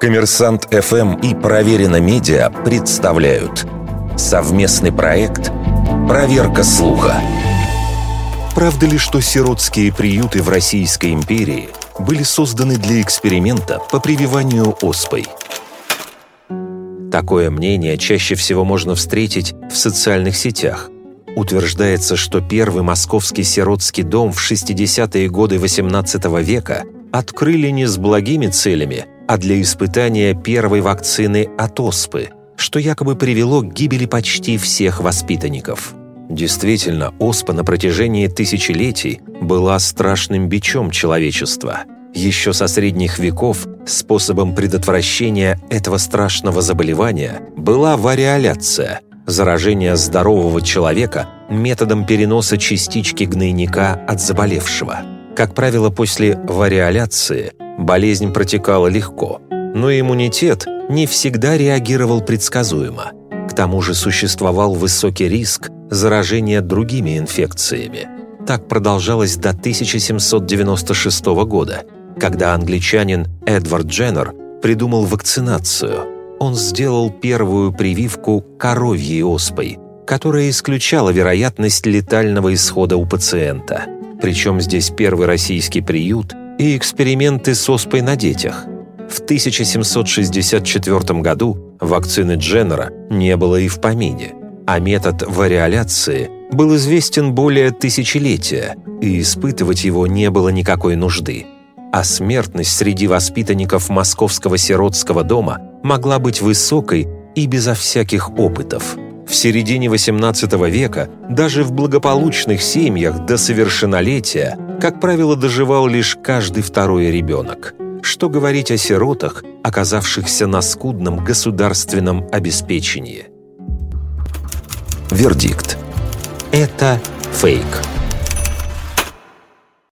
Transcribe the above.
Коммерсант ФМ и Проверено Медиа представляют совместный проект «Проверка слуха». Правда ли, что сиротские приюты в Российской империи были созданы для эксперимента по прививанию оспой? Такое мнение чаще всего можно встретить в социальных сетях. Утверждается, что первый московский сиротский дом в 60-е годы XVIII века открыли не с благими целями, а для испытания первой вакцины от оспы, что якобы привело к гибели почти всех воспитанников. Действительно, оспа на протяжении тысячелетий была страшным бичом человечества. Еще со средних веков способом предотвращения этого страшного заболевания была вариоляция – заражение здорового человека методом переноса частички гнойника от заболевшего. Как правило, после вариоляции болезнь протекала легко, но иммунитет не всегда реагировал предсказуемо. К тому же существовал высокий риск заражения другими инфекциями. Так продолжалось до 1796 года, когда англичанин Эдвард Дженнер придумал вакцинацию. Он сделал первую прививку коровьей оспой, которая исключала вероятность летального исхода у пациента. Причем здесь первый российский приют и эксперименты с оспой на детях. В 1764 году вакцины Дженнера не было и в помине, а метод вариоляции был известен более тысячелетия, и испытывать его не было никакой нужды. А смертность среди воспитанников Московского сиротского дома могла быть высокой и безо всяких опытов. В середине XVIII века даже в благополучных семьях до совершеннолетия, как правило, доживал лишь каждый второй ребенок. Что говорить о сиротах, оказавшихся на скудном государственном обеспечении? Вердикт. Это фейк.